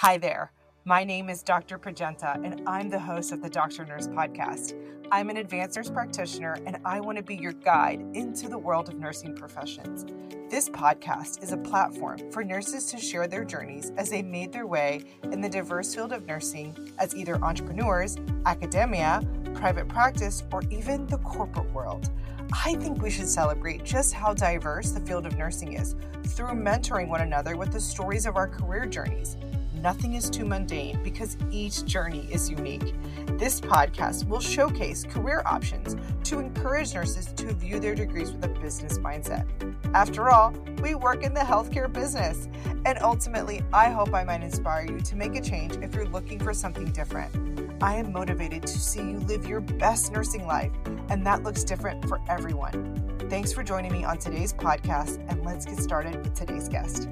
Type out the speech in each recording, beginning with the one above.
Hi there. My name is Dr. Prajenta, and I'm the host of the Doctor Nurse Podcast. I'm an advanced nurse practitioner, and I want to be your guide into the world of nursing professions. This podcast is a platform for nurses to share their journeys as they made their way in the diverse field of nursing as either entrepreneurs, academia, private practice, or even the corporate world. I think we should celebrate just how diverse the field of nursing is through mentoring one another with the stories of our career journeys nothing is too mundane because each journey is unique. This podcast will showcase career options to encourage nurses to view their degrees with a business mindset. After all, we work in the healthcare business, and ultimately, I hope I might inspire you to make a change if you're looking for something different. I am motivated to see you live your best nursing life, and that looks different for everyone. Thanks for joining me on today's podcast, and let's get started with today's guest.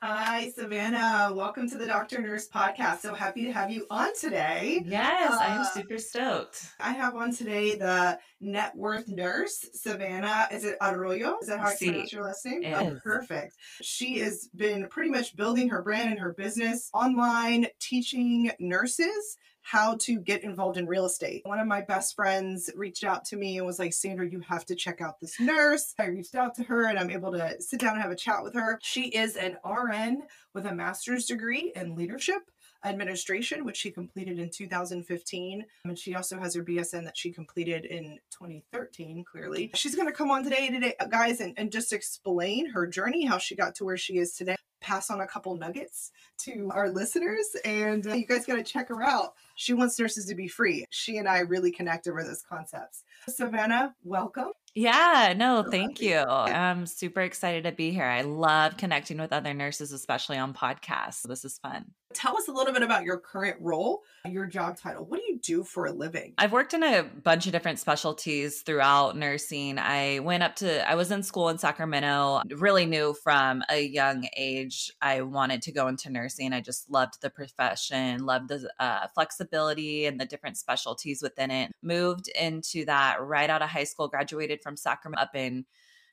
Hi, Savannah. Welcome to the Doctor Nurse Podcast. So happy to have you on today. Yes, uh, I am super stoked. I have on today the net worth nurse, Savannah. Is it Arroyo? Is that how I pronounce your last name? Oh, perfect. She has been pretty much building her brand and her business online, teaching nurses how to get involved in real estate. One of my best friends reached out to me and was like, Sandra, you have to check out this nurse. I reached out to her and I'm able to sit down and have a chat with her. She is an RN with a master's degree in leadership administration, which she completed in 2015. And she also has her BSN that she completed in 2013, clearly. She's going to come on today, today guys, and, and just explain her journey, how she got to where she is today pass on a couple nuggets to our listeners and uh, you guys got to check her out. She wants nurses to be free. She and I really connect over those concepts. Savannah, welcome. Yeah, no, thank you. I'm super excited to be here. I love connecting with other nurses, especially on podcasts. This is fun. Tell us a little bit about your current role, your job title. What do you do for a living? I've worked in a bunch of different specialties throughout nursing. I went up to, I was in school in Sacramento, really knew from a young age I wanted to go into nursing. I just loved the profession, loved the uh, flexibility and the different specialties within it. Moved into that right out of high school, graduated from Sacramento up in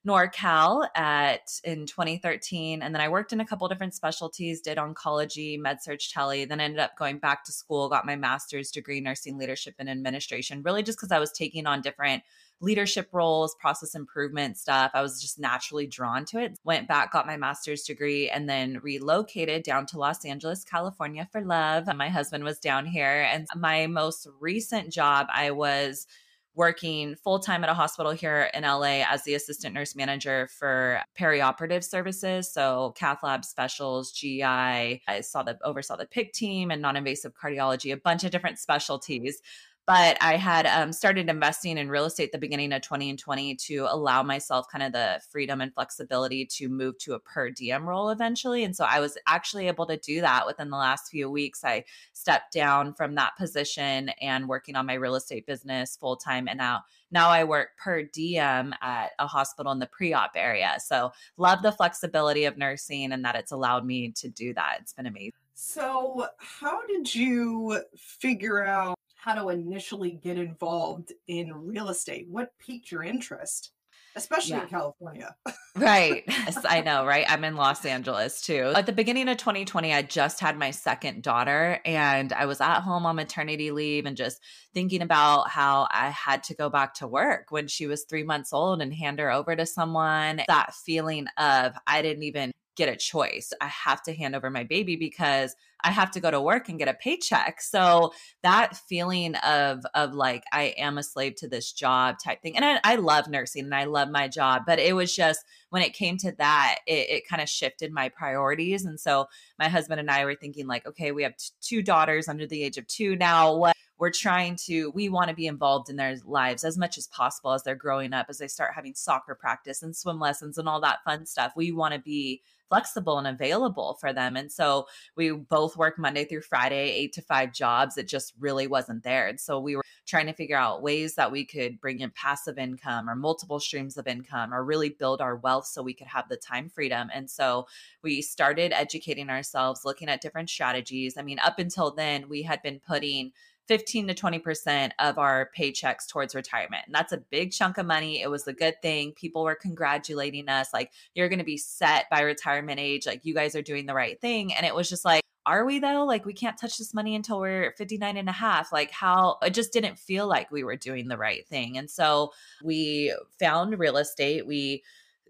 NorCal at in 2013, and then I worked in a couple different specialties, did oncology, med surg tele, then ended up going back to school, got my master's degree, nursing leadership and administration, really just because I was taking on different leadership roles, process improvement stuff. I was just naturally drawn to it. Went back, got my master's degree, and then relocated down to Los Angeles, California for love. My husband was down here. And my most recent job, I was working full time at a hospital here in LA as the assistant nurse manager for perioperative services. So cath lab specials, GI. I saw the oversaw the PICC team and non invasive cardiology, a bunch of different specialties but I had um, started investing in real estate at the beginning of 2020 to allow myself kind of the freedom and flexibility to move to a per diem role eventually. And so I was actually able to do that within the last few weeks. I stepped down from that position and working on my real estate business full time. And now, now I work per diem at a hospital in the pre-op area. So love the flexibility of nursing and that it's allowed me to do that. It's been amazing. So, how did you figure out how to initially get involved in real estate? What piqued your interest? Especially yeah. in California. right. I know, right? I'm in Los Angeles too. At the beginning of 2020, I just had my second daughter and I was at home on maternity leave and just thinking about how I had to go back to work when she was three months old and hand her over to someone. That feeling of I didn't even get a choice. I have to hand over my baby because I have to go to work and get a paycheck. So that feeling of of like I am a slave to this job type thing. And I, I love nursing and I love my job, but it was just when it came to that, it, it kind of shifted my priorities. And so my husband and I were thinking like, okay, we have t- two daughters under the age of two now. What we're trying to we want to be involved in their lives as much as possible as they're growing up as they start having soccer practice and swim lessons and all that fun stuff we want to be flexible and available for them and so we both work monday through friday eight to five jobs it just really wasn't there and so we were trying to figure out ways that we could bring in passive income or multiple streams of income or really build our wealth so we could have the time freedom and so we started educating ourselves looking at different strategies. I mean up until then we had been putting 15 to 20% of our paychecks towards retirement. And that's a big chunk of money. It was a good thing. People were congratulating us, like, you're going to be set by retirement age. Like, you guys are doing the right thing. And it was just like, are we though? Like, we can't touch this money until we're 59 and a half. Like, how it just didn't feel like we were doing the right thing. And so we found real estate. We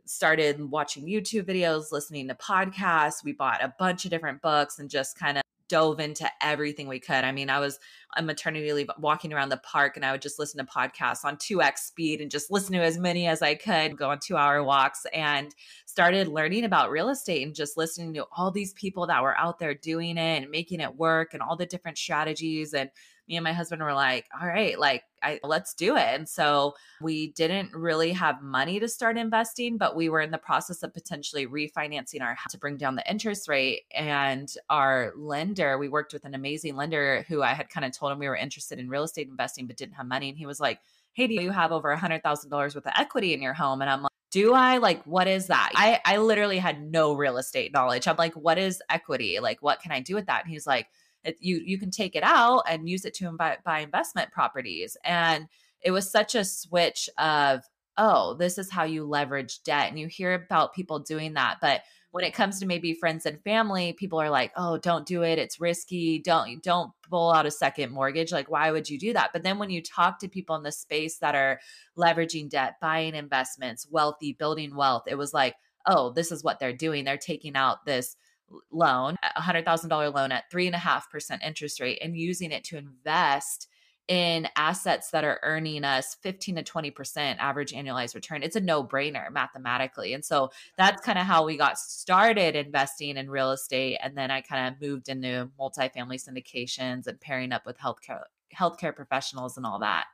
started watching YouTube videos, listening to podcasts. We bought a bunch of different books and just kind of dove into everything we could. I mean, I was on maternity leave walking around the park and I would just listen to podcasts on 2x speed and just listen to as many as I could, go on two hour walks and started learning about real estate and just listening to all these people that were out there doing it and making it work and all the different strategies and me and my husband were like, all right, like I, let's do it. And so we didn't really have money to start investing, but we were in the process of potentially refinancing our house to bring down the interest rate. And our lender, we worked with an amazing lender who I had kind of told him we were interested in real estate investing, but didn't have money. And he was like, hey, do you have over a hundred thousand dollars worth of equity in your home? And I'm like, do I like what is that? I I literally had no real estate knowledge. I'm like, what is equity? Like, what can I do with that? And he's like, it, you you can take it out and use it to buy, buy investment properties. And it was such a switch of oh this is how you leverage debt. And you hear about people doing that but when it comes to maybe friends and family people are like oh don't do it. It's risky. Don't don't pull out a second mortgage. Like why would you do that? But then when you talk to people in the space that are leveraging debt buying investments wealthy building wealth it was like oh this is what they're doing. They're taking out this loan, a hundred thousand dollar loan at three and a half percent interest rate, and using it to invest in assets that are earning us 15 to 20% average annualized return. It's a no brainer mathematically. And so that's kind of how we got started investing in real estate. And then I kind of moved into multifamily syndications and pairing up with healthcare healthcare professionals and all that.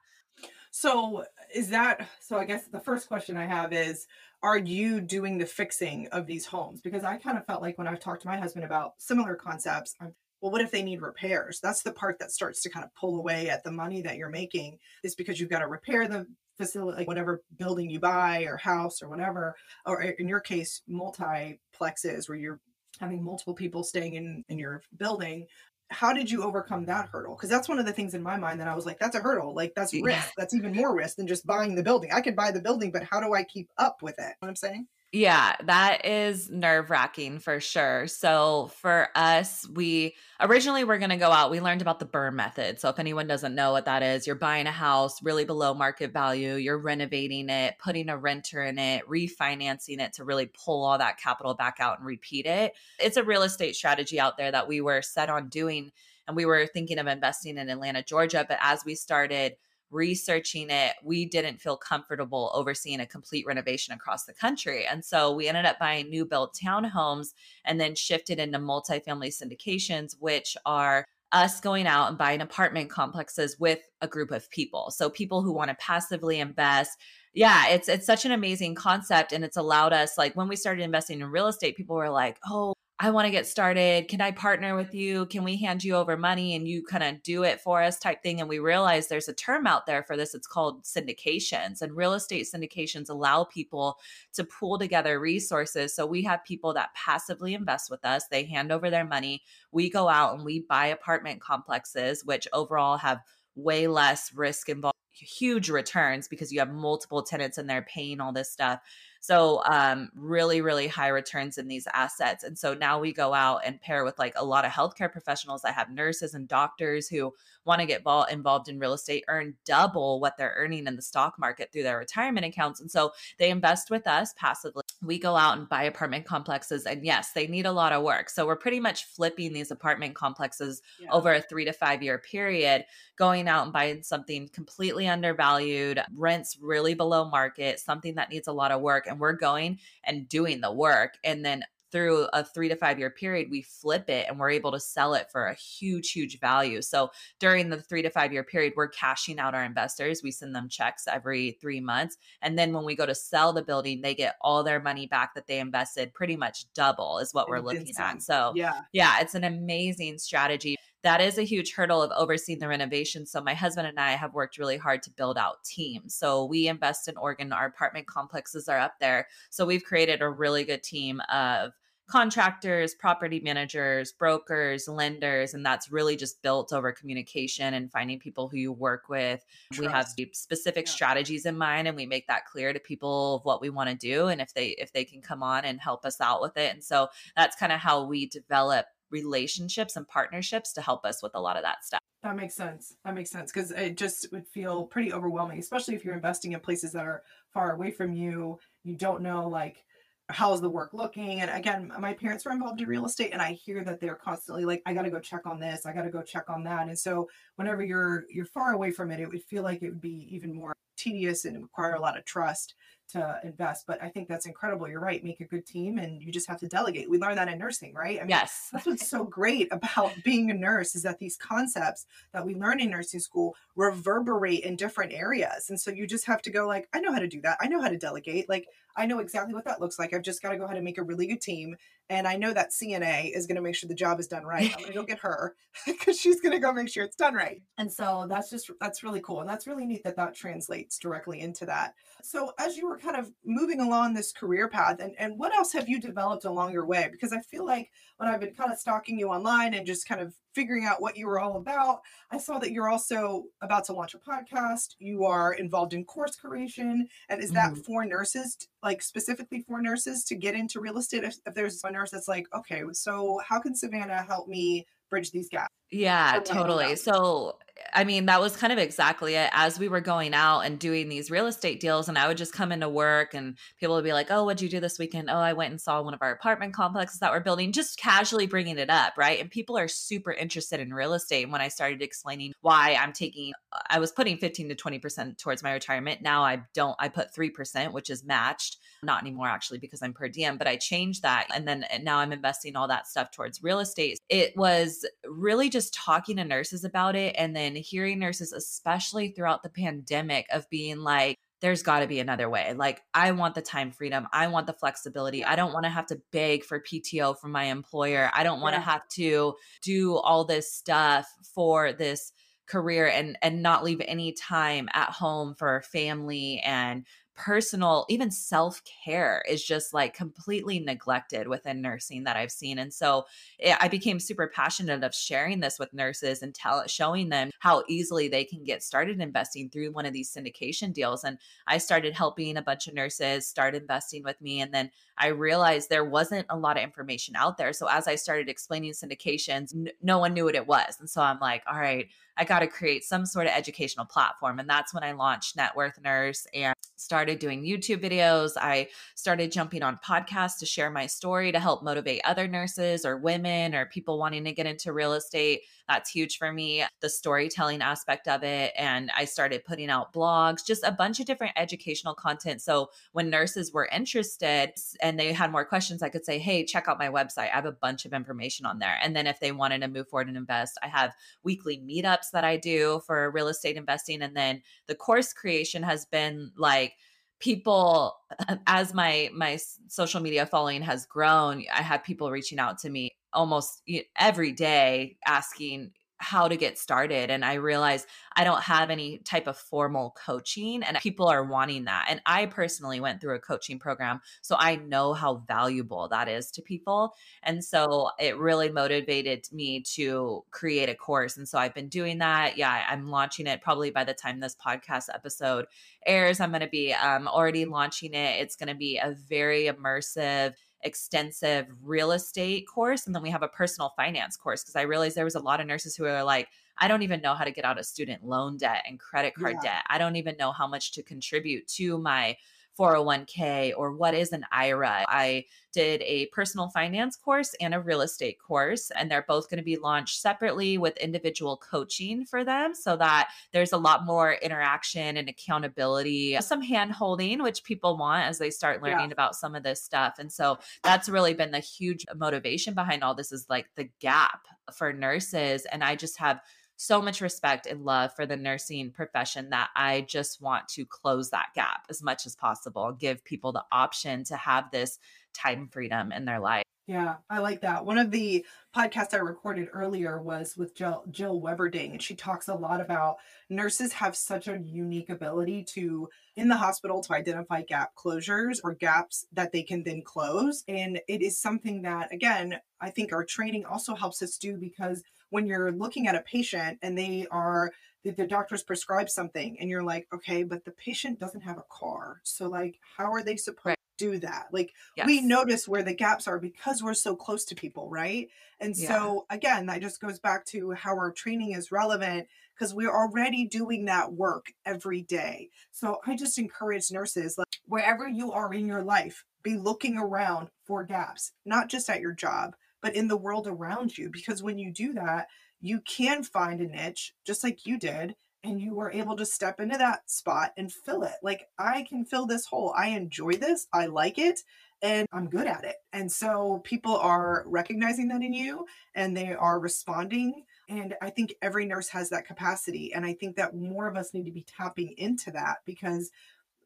So is that so I guess the first question I have is are you doing the fixing of these homes? Because I kind of felt like when I've talked to my husband about similar concepts, I'm, well, what if they need repairs? That's the part that starts to kind of pull away at the money that you're making, is because you've got to repair the facility, like whatever building you buy or house or whatever, or in your case, multiplexes where you're having multiple people staying in in your building how did you overcome that hurdle? Because that's one of the things in my mind that I was like, that's a hurdle. Like that's risk. Yeah. That's even more risk than just buying the building. I could buy the building, but how do I keep up with it? You know what I'm saying? Yeah, that is nerve wracking for sure. So for us, we originally were going to go out. We learned about the BRRRR method. So if anyone doesn't know what that is, you're buying a house really below market value, you're renovating it, putting a renter in it, refinancing it to really pull all that capital back out and repeat it. It's a real estate strategy out there that we were set on doing and we were thinking of investing in Atlanta, Georgia, but as we started researching it, we didn't feel comfortable overseeing a complete renovation across the country. And so we ended up buying new built townhomes and then shifted into multifamily syndications, which are us going out and buying apartment complexes with a group of people. So people who want to passively invest. Yeah, it's it's such an amazing concept and it's allowed us like when we started investing in real estate people were like, "Oh, I want to get started. Can I partner with you? Can we hand you over money and you kind of do it for us type thing? And we realized there's a term out there for this. It's called syndications. And real estate syndications allow people to pool together resources. So we have people that passively invest with us, they hand over their money. We go out and we buy apartment complexes, which overall have way less risk involved, huge returns because you have multiple tenants and they're paying all this stuff so um, really, really high returns in these assets. And so now we go out and pair with like a lot of healthcare professionals. I have nurses and doctors who want to get involved in real estate, earn double what they're earning in the stock market through their retirement accounts. And so they invest with us passively. We go out and buy apartment complexes. And yes, they need a lot of work. So we're pretty much flipping these apartment complexes yeah. over a three to five year period, going out and buying something completely undervalued, rents really below market, something that needs a lot of work and we're going and doing the work and then through a three to five year period, we flip it and we're able to sell it for a huge, huge value. So during the three to five year period, we're cashing out our investors. We send them checks every three months. And then when we go to sell the building, they get all their money back that they invested pretty much double is what we're looking at. So yeah, yeah, it's an amazing strategy that is a huge hurdle of overseeing the renovation. So my husband and I have worked really hard to build out teams. So we invest in Oregon. Our apartment complexes are up there. So we've created a really good team of contractors, property managers, brokers, lenders. And that's really just built over communication and finding people who you work with. Trust. We have specific yeah. strategies in mind and we make that clear to people of what we want to do and if they if they can come on and help us out with it. And so that's kind of how we develop relationships and partnerships to help us with a lot of that stuff. That makes sense. That makes sense because it just would feel pretty overwhelming, especially if you're investing in places that are far away from you. You don't know like how's the work looking and again my parents were involved in real estate and i hear that they're constantly like i got to go check on this i got to go check on that and so whenever you're you're far away from it it would feel like it would be even more tedious and require a lot of trust to invest. But I think that's incredible. You're right. Make a good team and you just have to delegate. We learn that in nursing, right? I mean, yes. That's what's so great about being a nurse is that these concepts that we learn in nursing school reverberate in different areas. And so you just have to go like, I know how to do that. I know how to delegate. Like I know exactly what that looks like. I've just got to go ahead and make a really good team. And I know that CNA is going to make sure the job is done right. I'm going to go get her because she's going to go make sure it's done right. And so that's just, that's really cool. And that's really neat that that translates directly into that. So as you were kind of moving along this career path and, and what else have you developed along your way? Because I feel like when I've been kind of stalking you online and just kind of figuring out what you were all about, I saw that you're also about to launch a podcast. You are involved in course creation. And is that mm-hmm. for nurses, like specifically for nurses to get into real estate? If, if there's a nurse that's like, okay, so how can Savannah help me bridge these gaps? Yeah, totally. So I mean, that was kind of exactly it. As we were going out and doing these real estate deals, and I would just come into work and people would be like, Oh, what'd you do this weekend? Oh, I went and saw one of our apartment complexes that we're building, just casually bringing it up. Right. And people are super interested in real estate. And when I started explaining why I'm taking, I was putting 15 to 20% towards my retirement. Now I don't, I put 3%, which is matched. Not anymore, actually, because I'm per diem, but I changed that. And then now I'm investing all that stuff towards real estate. It was really just talking to nurses about it and then hearing nurses, especially throughout the pandemic, of being like, there's got to be another way. Like, I want the time freedom. I want the flexibility. I don't want to have to beg for PTO from my employer. I don't want to yeah. have to do all this stuff for this career and and not leave any time at home for family and personal, even self care is just like completely neglected within nursing that I've seen. And so it, eh, I became super passionate of sharing this with nurses and tell showing them how easily they can get started investing through one of these syndication deals. And I started helping a bunch of nurses start investing with me. And then I realized there wasn't a lot of information out there. So as I started explaining syndications, n- no one knew what it was. And so I'm like, all right, I got to create some sort of educational platform. And that's when I launched Net Worth Nurse and started doing YouTube videos. I started jumping on podcasts to share my story to help motivate other nurses or women or people wanting to get into real estate. That's huge for me, the storytelling aspect of it. And I started putting out blogs, just a bunch of different educational content. So when nurses were interested and they had more questions, I could say, hey, check out my website. I have a bunch of information on there. And then if they wanted to move forward and invest, I have weekly meetups that I do for real estate investing. And then the course creation has been like, people as my my social media following has grown i have people reaching out to me almost every day asking how to get started and i realized i don't have any type of formal coaching and people are wanting that and i personally went through a coaching program so i know how valuable that is to people and so it really motivated me to create a course and so i've been doing that yeah i'm launching it probably by the time this podcast episode airs i'm going to be um, already launching it it's going to be a very immersive extensive real estate course and then we have a personal finance course because I realized there was a lot of nurses who are like I don't even know how to get out of student loan debt and credit card yeah. debt. I don't even know how much to contribute to my 401k or what is an IRA. I did a personal finance course and a real estate course, and they're both going to be launched separately with individual coaching for them so that there's a lot more interaction and accountability, some hand holding, which people want as they start learning yeah. about some of this stuff. And so that's really been the huge motivation behind all this is like the gap for nurses. And I just have so much respect and love for the nursing profession that I just want to close that gap as much as possible, give people the option to have this time freedom in their life. Yeah, I like that. One of the podcasts I recorded earlier was with Jill, Jill Weberding, and she talks a lot about nurses have such a unique ability to, in the hospital, to identify gap closures or gaps that they can then close. And it is something that, again, I think our training also helps us do because when you're looking at a patient and they are the, the doctors prescribe something and you're like okay but the patient doesn't have a car so like how are they supposed right. to do that like yes. we notice where the gaps are because we're so close to people right and yeah. so again that just goes back to how our training is relevant because we're already doing that work every day so i just encourage nurses like wherever you are in your life be looking around for gaps not just at your job but in the world around you. Because when you do that, you can find a niche just like you did and you were able to step into that spot and fill it. Like, I can fill this hole. I enjoy this. I like it and I'm good at it. And so people are recognizing that in you and they are responding. And I think every nurse has that capacity. And I think that more of us need to be tapping into that because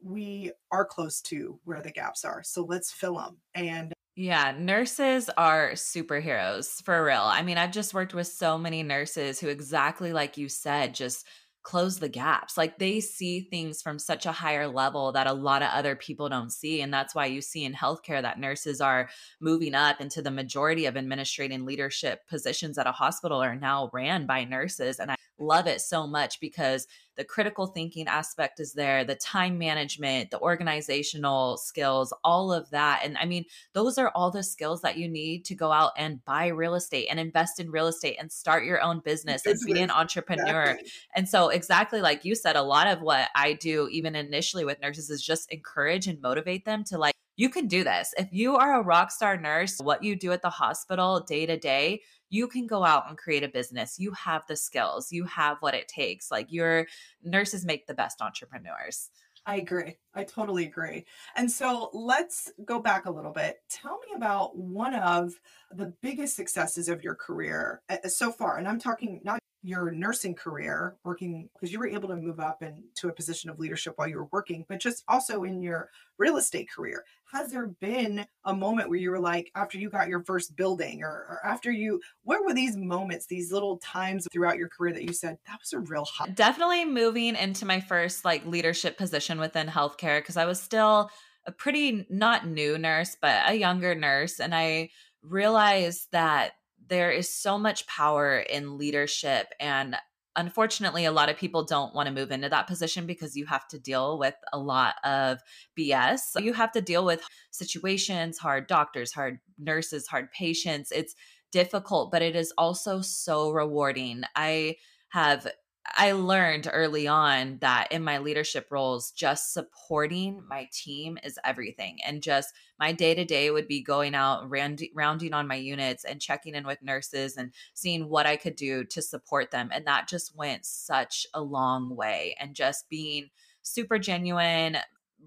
we are close to where the gaps are. So let's fill them. And yeah, nurses are superheroes for real. I mean, I've just worked with so many nurses who, exactly like you said, just close the gaps. Like they see things from such a higher level that a lot of other people don't see. And that's why you see in healthcare that nurses are moving up into the majority of administrating leadership positions at a hospital are now ran by nurses. And I love it so much because the critical thinking aspect is there, the time management, the organizational skills, all of that. And I mean, those are all the skills that you need to go out and buy real estate and invest in real estate and start your own business, business. and be an entrepreneur. Exactly. And so, exactly like you said, a lot of what I do, even initially with nurses, is just encourage and motivate them to like, you can do this. If you are a rock star nurse, what you do at the hospital day to day, you can go out and create a business. You have the skills, you have what it takes. Like your nurses make the best entrepreneurs. I agree. I totally agree. And so let's go back a little bit. Tell me about one of the biggest successes of your career uh, so far. And I'm talking not your nursing career working because you were able to move up into a position of leadership while you were working but just also in your real estate career has there been a moment where you were like after you got your first building or, or after you where were these moments these little times throughout your career that you said that was a real high definitely moving into my first like leadership position within healthcare because i was still a pretty not new nurse but a younger nurse and i realized that there is so much power in leadership and unfortunately a lot of people don't want to move into that position because you have to deal with a lot of bs you have to deal with situations hard doctors hard nurses hard patients. It's difficult but it is also so rewarding. I have I learned early on that in my leadership roles, just supporting my team is everything. And just my day to day would be going out, round, rounding on my units and checking in with nurses and seeing what I could do to support them. And that just went such a long way. And just being super genuine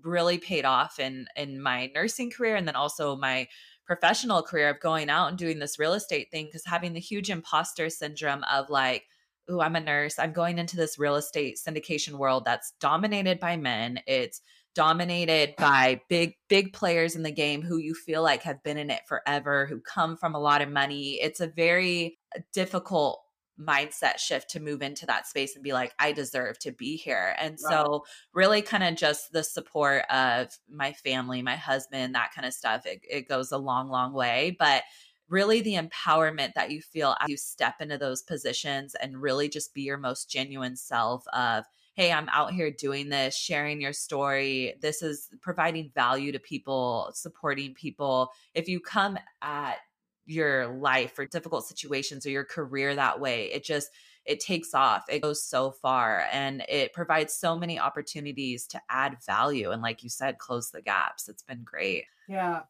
really paid off in in my nursing career and then also my professional career of going out and doing this real estate thing because having the huge imposter syndrome of like oh, I'm a nurse. I'm going into this real estate syndication world that's dominated by men. It's dominated by big big players in the game who you feel like have been in it forever, who come from a lot of money. It's a very uh, difficult mindset shift to move into that space and be like I deserve to be here. And right. so really kind of just the support of my family, my husband, that kind of stuff it, it goes a long long way, but really the empowerment that you feel as you step into those positions and really just be your most genuine self of hey i'm out here doing this sharing your story. This is providing value to people supporting people. If you come at your life or difficult situations or your career that way it just it takes off it goes so far and it provides so many opportunities to add value and like you said close the gaps it's been great yeah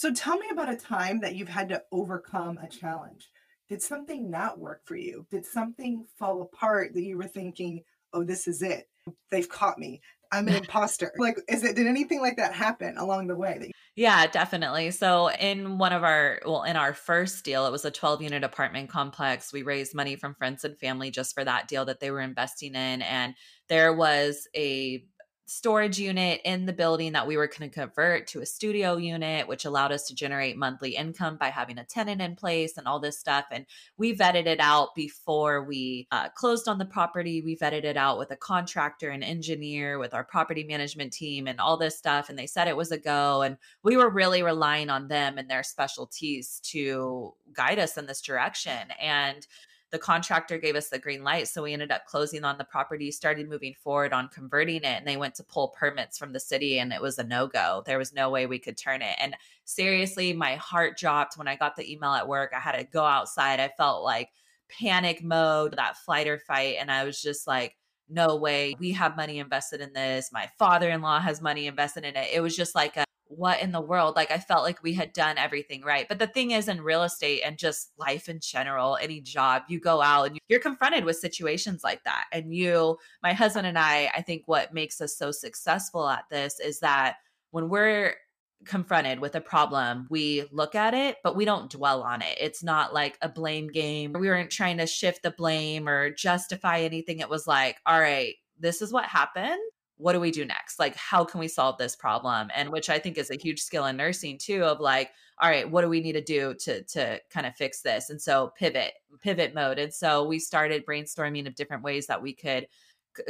so tell me about a time that you've had to overcome a challenge. Did something not work for you? Did something fall apart that you were thinking, oh, this is it? They've caught me. I'm an imposter. Like, is it, did anything like that happen along the way? You- yeah, definitely. So, in one of our, well, in our first deal, it was a 12 unit apartment complex. We raised money from friends and family just for that deal that they were investing in. And there was a storage unit in the building that we were going to convert to a studio unit, which allowed us to generate monthly income by having a tenant in place and all this stuff. And we vetted it out before we uh, closed on the property. We vetted it out with a contractor, an engineer, with our property management team, and all this stuff. And they said it was a go. And we were really relying on them and their specialties to guide us in this direction. And the contractor gave us the green light. So we ended up closing on the property, started moving forward on converting it, and they went to pull permits from the city, and it was a no go. There was no way we could turn it. And seriously, my heart dropped when I got the email at work. I had to go outside. I felt like panic mode, that flight or fight. And I was just like, no way. We have money invested in this. My father in law has money invested in it. It was just like a what in the world? Like I felt like we had done everything right. But the thing is in real estate and just life in general, any job, you go out and you're confronted with situations like that. And you, my husband and I, I think what makes us so successful at this is that when we're confronted with a problem, we look at it, but we don't dwell on it. It's not like a blame game. We weren't trying to shift the blame or justify anything. It was like, all right, this is what happened what do we do next? Like, how can we solve this problem? And which I think is a huge skill in nursing too, of like, all right, what do we need to do to to kind of fix this? And so pivot, pivot mode. And so we started brainstorming of different ways that we could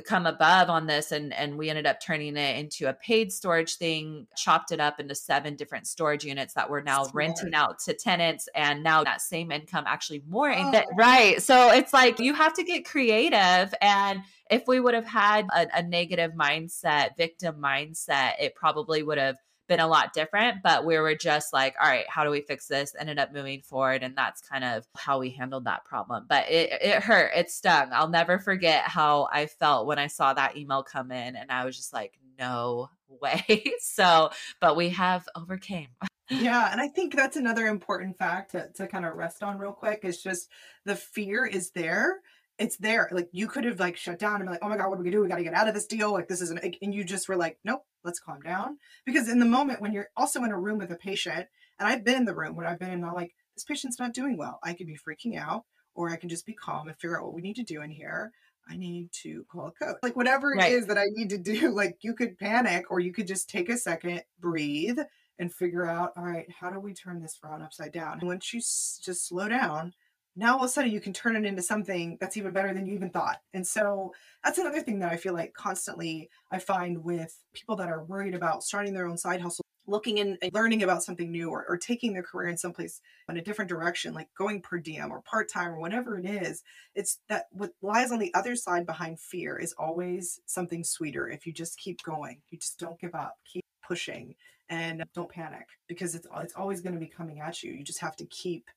come above on this and and we ended up turning it into a paid storage thing chopped it up into seven different storage units that we're now Smart. renting out to tenants and now that same income actually more oh. in right so it's like you have to get creative and if we would have had a, a negative mindset victim mindset it probably would have been a lot different, but we were just like, all right, how do we fix this? Ended up moving forward. And that's kind of how we handled that problem. But it, it hurt, it stung. I'll never forget how I felt when I saw that email come in. And I was just like, no way. so, but we have overcame. yeah and i think that's another important fact to, to kind of rest on real quick is just the fear is there it's there. Like you could have like shut down and be like, oh my God, what do we gonna do? We got to get out of this deal. Like this isn't, and you just were like, nope, let's calm down. Because in the moment when you're also in a room with a patient, and I've been in the room when I've been in, I'm like, this patient's not doing well. I could be freaking out, or I can just be calm and figure out what we need to do in here. I need to call a code. Like whatever it right. is that I need to do, like you could panic or you could just take a second, breathe, and figure out, all right, how do we turn this frown upside down? And once you s- just slow down, now all of a sudden you can turn it into something that's even better than you even thought. And so that's another thing that I feel like constantly I find with people that are worried about starting their own side hustle, looking in and learning about something new or, or taking their career in someplace in a different direction, like going per diem or part time or whatever it is. It's that what lies on the other side behind fear is always something sweeter. If you just keep going, you just don't give up, keep pushing and don't panic because it's it's always going to be coming at you. You just have to keep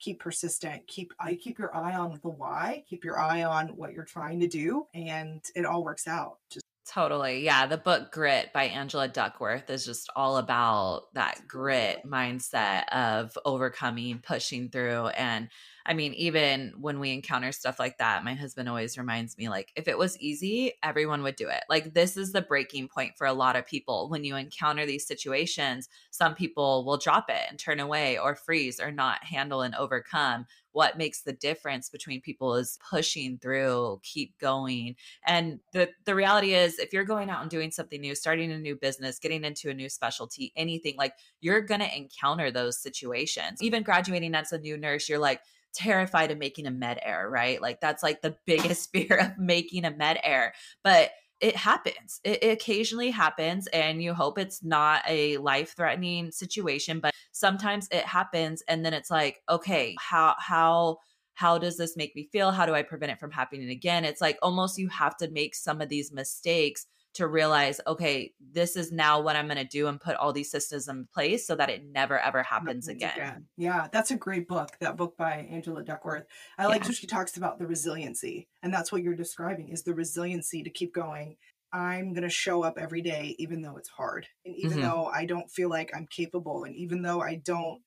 keep persistent keep i keep your eye on the why keep your eye on what you're trying to do and it all works out just Totally. Yeah. The book Grit by Angela Duckworth is just all about that grit mindset of overcoming, pushing through. And I mean, even when we encounter stuff like that, my husband always reminds me like, if it was easy, everyone would do it. Like, this is the breaking point for a lot of people. When you encounter these situations, some people will drop it and turn away or freeze or not handle and overcome. What makes the difference between people is pushing through, keep going. And the, the reality is, if you're going out and doing something new, starting a new business, getting into a new specialty, anything, like you're going to encounter those situations. Even graduating as a new nurse, you're like, terrified of making a med error, right? Like that's like the biggest fear of making a med error. But it happens. It, it occasionally happens, and you hope it's not a life threatening situation, but sometimes it happens. And then it's like, okay, how, how, how does this make me feel? How do I prevent it from happening again? It's like almost you have to make some of these mistakes to realize, okay, this is now what I'm going to do and put all these systems in place so that it never ever happens again. again. Yeah, that's a great book. That book by Angela Duckworth. I yeah. like how she talks about the resiliency, and that's what you're describing is the resiliency to keep going. I'm going to show up every day, even though it's hard, and even mm-hmm. though I don't feel like I'm capable, and even though I don't,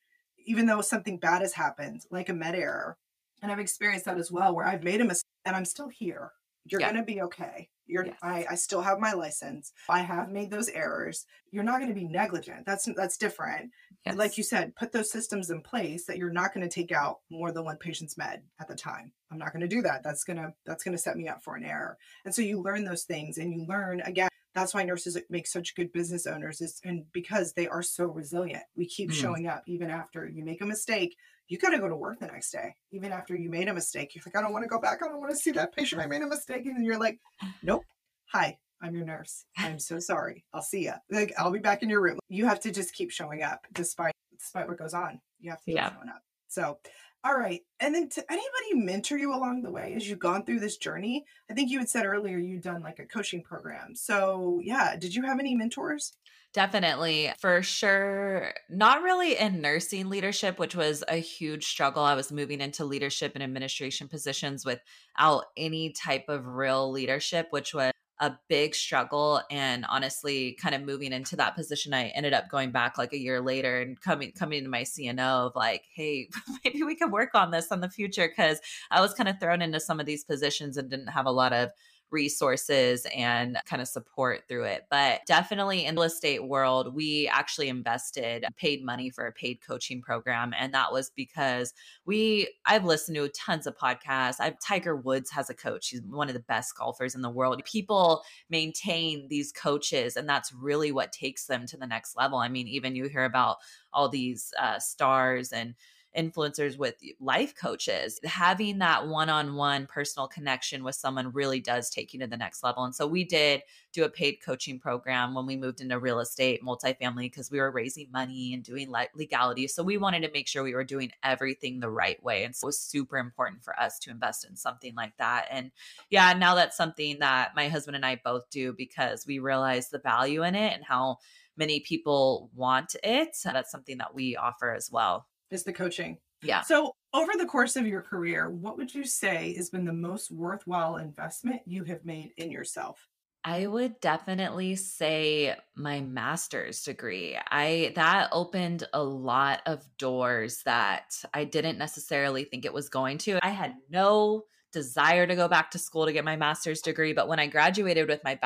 even though something bad has happened, like a med error, and I've experienced that as well, where I've made a mistake and I'm still here. You're yeah. going to be okay you're yes. I, I still have my license. I have made those errors. You're not going to be negligent. That's that's different. Yes. Like you said, put those systems in place that you're not going to take out more than one patient's med at the time. I'm not going to do that. That's going to that's to set me up for an error. And so you learn those things and you learn again that's why nurses make such good business owners is and because they are so resilient we keep mm. showing up even after you make a mistake you got to go to work the next day even after you made a mistake. You're like i don't want to go back. I don't want to see that patient. I made a mistake. And you're like nope. Hi i'm your nurse. I'm so sorry. I'll see you like i'll be back in your room. You have to just keep showing up despite despite what goes on. You have to keep yeah. showing up. So all right. And then to anybody mentor you along the way as you've gone through this journey? I think you had said earlier you'd done like a coaching program. So, yeah, did you have any mentors? Definitely, for sure. Not really in nursing leadership, which was a huge struggle. I was moving into leadership and administration positions without any type of real leadership, which was a big struggle and honestly kind of moving into that position i ended up going back like a year later and coming coming to my cno of like hey maybe we could work on this in the future because i was kind of thrown into some of these positions and didn't have a lot of resources and kind of support through it. But definitely in the estate world, we actually invested paid money for a paid coaching program. And that was because we, I've listened to tons of podcasts. I've Tiger Woods has a coach. He's one of the best golfers in the world. People maintain these coaches, and that's really what takes them to the next level. I mean, even you hear about all these uh, stars and influencers with life coaches having that one-on-one personal connection with someone really does take you to the next level and so we did do a paid coaching program when we moved into real estate multifamily because we were raising money and doing legality so we wanted to make sure we were doing everything the right way and so it was super important for us to invest in something like that and yeah now that's something that my husband and i both do because we realize the value in it and how many people want it. So that's something that we offer as well is the coaching. Yeah. So, over the course of your career, what would you say has been the most worthwhile investment you have made in yourself? I would definitely say my master's degree. I that opened a lot of doors that I didn't necessarily think it was going to. I had no desire to go back to school to get my master's degree, but when I graduated with my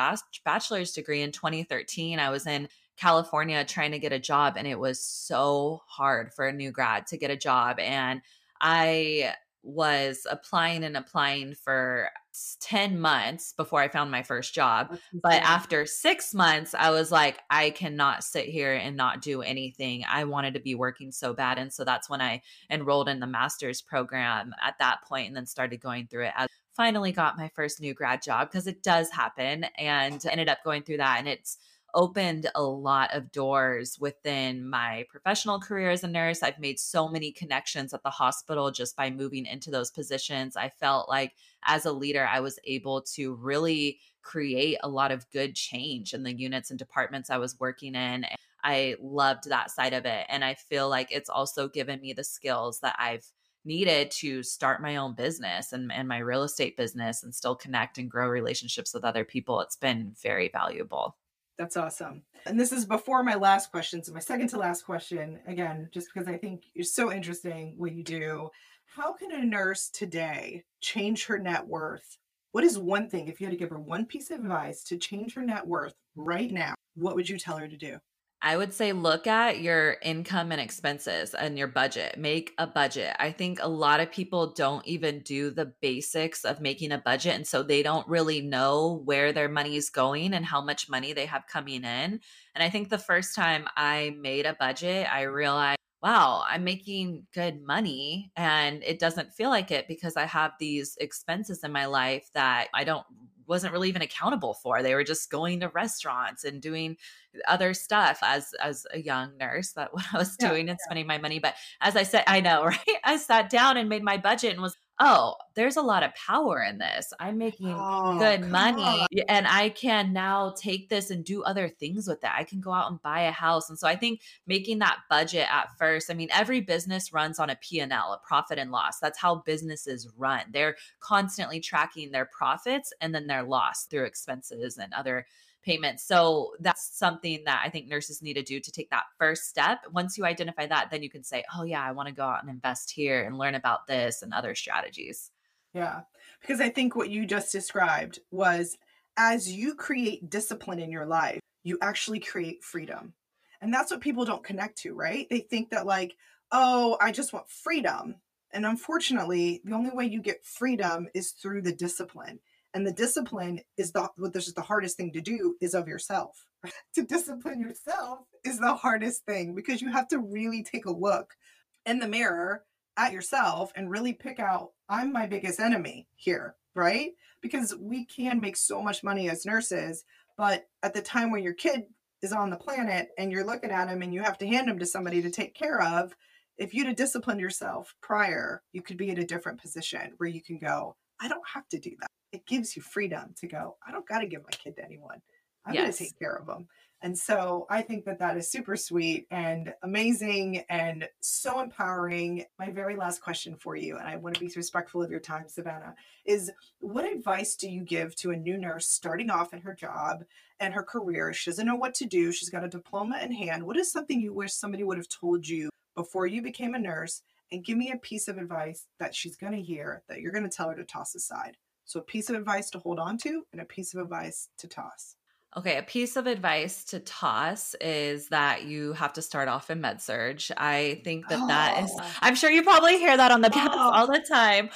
bachelor's degree in 2013, I was in California trying to get a job and it was so hard for a new grad to get a job and I was applying and applying for 10 months before I found my first job. But after 6 months I was like I cannot sit here and not do anything. I wanted to be working so bad and so that's when I enrolled in the master's program at that point and then started going through it as finally got my first new grad job because it does happen and ended up going through that and it's opened a lot of doors within my professional career as a nurse. I've made so many connections at the hospital just by moving into those positions. I felt like as a leader, I was able to really create a lot of good change in the units and departments I was working in. I loved that side of it. And I feel like it's also given me the skills that I've needed to start my own business and, and my real estate business and still connect and grow relationships with other people. It's been very valuable. That's awesome. And this is before my last question. So, my second to last question, again, just because I think you're so interesting what you do. How can a nurse today change her net worth? What is one thing, if you had to give her one piece of advice to change her net worth right now, what would you tell her to do? I would say look at your income and expenses and your budget. Make a budget. I think a lot of people don't even do the basics of making a budget. And so they don't really know where their money is going and how much money they have coming in. And I think the first time I made a budget, I realized, wow, I'm making good money. And it doesn't feel like it because I have these expenses in my life that I don't wasn't really even accountable for. They were just going to restaurants and doing other stuff as as a young nurse that what I was doing and yeah. spending my money. But as I said, I know, right? I sat down and made my budget and was oh, there's a lot of power in this. I'm making oh, good money on. and I can now take this and do other things with it. I can go out and buy a house. And so I think making that budget at first, I mean, every business runs on a P&L, a profit and loss. That's how businesses run. They're constantly tracking their profits and then their loss through expenses and other payments. So that's something that I think nurses need to do to take that first step. Once you identify that, then you can say, oh, yeah, I want to go out and invest here and learn about this and other strategies. Yeah. Because I think what you just described was as you create discipline in your life, you actually create freedom. And that's what people don't connect to, right? They think that, like, oh, I just want freedom. And unfortunately, the only way you get freedom is through the discipline. And the discipline is the what this is the hardest thing to do is of yourself. to discipline yourself is the hardest thing because you have to really take a look in the mirror at yourself and really pick out I'm my biggest enemy here, right? Because we can make so much money as nurses, but at the time when your kid is on the planet and you're looking at him and you have to hand him to somebody to take care of, if you'd have disciplined yourself prior, you could be in a different position where you can go, I don't have to do that. It gives you freedom to go, I don't got to give my kid to anyone. I'm yes. going to take care of them. And so I think that that is super sweet and amazing and so empowering. My very last question for you, and I want to be respectful of your time, Savannah, is what advice do you give to a new nurse starting off in her job and her career? She doesn't know what to do. She's got a diploma in hand. What is something you wish somebody would have told you before you became a nurse? And give me a piece of advice that she's going to hear that you're going to tell her to toss aside. So, a piece of advice to hold on to and a piece of advice to toss. Okay, a piece of advice to toss is that you have to start off in med surg. I think that oh. that is oh. I'm sure you probably hear that on the podcast oh. all the time.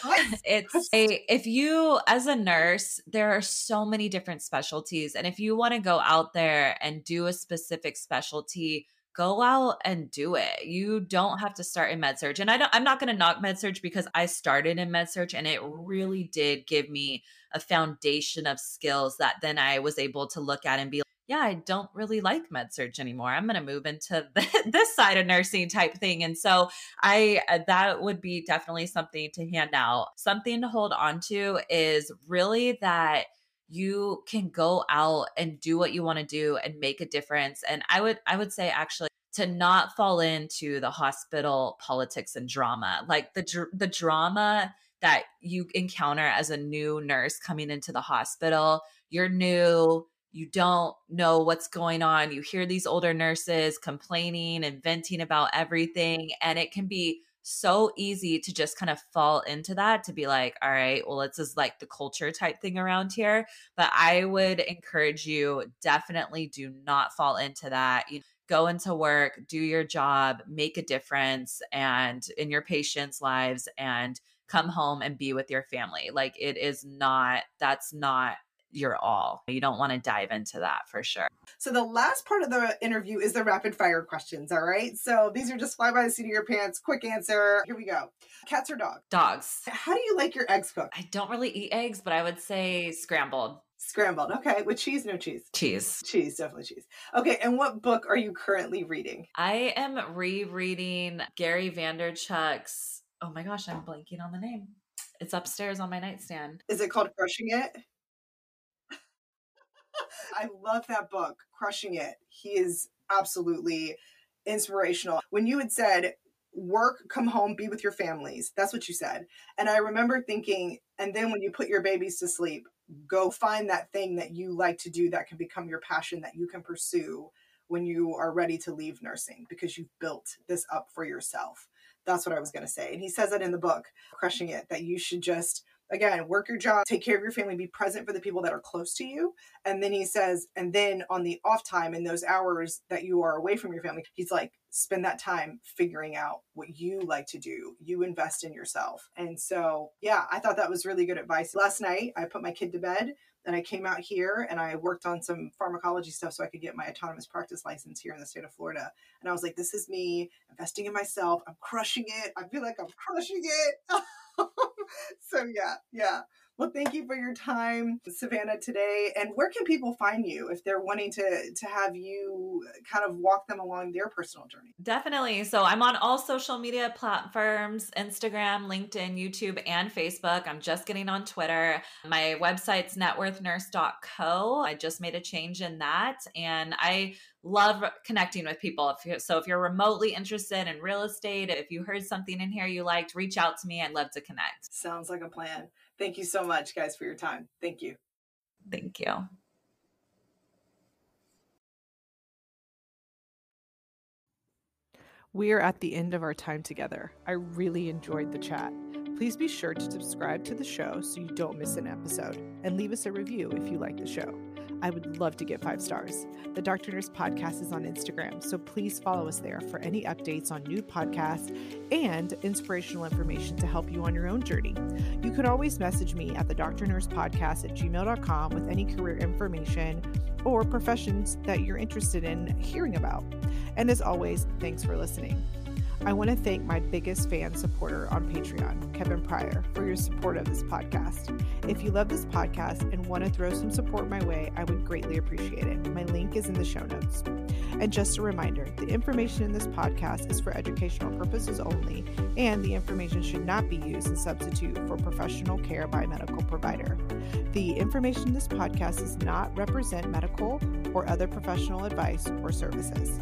It's a if you as a nurse, there are so many different specialties and if you want to go out there and do a specific specialty, go out and do it. You don't have to start in med surg. And I don't, I'm not going to knock med surg because I started in med surg and it really did give me a foundation of skills that then I was able to look at and be like, yeah, I don't really like med surg anymore. I'm going to move into this side of nursing type thing. And so I, uh, that would be definitely something to hand out. Something to hold on to is really that you can go out and do what you want to do and make a difference and i would i would say actually to not fall into the hospital politics and drama like the the drama that you encounter as a new nurse coming into the hospital you're new you don't know what's going on you hear these older nurses complaining and venting about everything and it can be so easy to just kind of fall into that to be like, all right, well, it's just like the culture type thing around here. But I would encourage you definitely do not fall into that. You go into work, do your job, make a difference and in your patients' lives and come home and be with your family. Like it is not, that's not your all. You don't want to dive into that for sure. So the last part of the interview is the rapid fire questions. All right. So these are just fly by the seat of your pants. Quick answer. Here we go. Cats or dogs? Dogs. How do you like your eggs cooked? I don't really eat eggs, but I would say scrambled. Scrambled. Okay. With cheese, no cheese. Cheese. Cheese, definitely cheese. Okay. And what book are you currently reading? I am rereading Gary Vaynerchuk's. Oh my gosh, I'm blanking on the name. It's upstairs on my nightstand. Is it called Crushing It? I love that book, Crushing It. He is absolutely inspirational. When you had said, work, come home, be with your families, that's what you said. And I remember thinking, and then when you put your babies to sleep, go find that thing that you like to do that can become your passion that you can pursue when you are ready to leave nursing because you've built this up for yourself. That's what I was going to say. And he says that in the book, Crushing It, that you should just again, work your job, take care of your family, be present for the people that are close to you. And then he says, and then on the off time in those hours that you are away from your family, he's like, spend that time figuring out what you like to do. You invest in yourself. And so, yeah, I thought that was really good advice. Last night, I put my kid to bed and I came out here and I worked on some pharmacology stuff so I could get my autonomous practice license here in the state of Florida. And I was like, this is me investing in myself. I'm crushing it. I feel like I'm crushing it. so yeah, yeah. Well, thank you for your time, Savannah, today. And where can people find you if they're wanting to to have you kind of walk them along their personal journey? Definitely. So I'm on all social media platforms, Instagram, LinkedIn, YouTube, and Facebook. I'm just getting on Twitter. My website's networthnurse.co. I just made a change in that. And I love connecting with people. So if you're remotely interested in real estate, if you heard something in here you liked, reach out to me. I'd love to connect. Sounds like a plan. Thank you so much, guys, for your time. Thank you. Thank you. We are at the end of our time together. I really enjoyed the chat. Please be sure to subscribe to the show so you don't miss an episode and leave us a review if you like the show. I would love to get five stars. The Doctor Nurse podcast is on Instagram, so please follow us there for any updates on new podcasts and inspirational information to help you on your own journey. You can always message me at the Doctor Nurse Podcast at gmail.com with any career information or professions that you're interested in hearing about. And as always, thanks for listening. I want to thank my biggest fan supporter on Patreon, Kevin Pryor, for your support of this podcast. If you love this podcast and want to throw some support my way, I would greatly appreciate it. My link is in the show notes. And just a reminder the information in this podcast is for educational purposes only, and the information should not be used as substitute for professional care by a medical provider. The information in this podcast does not represent medical or other professional advice or services.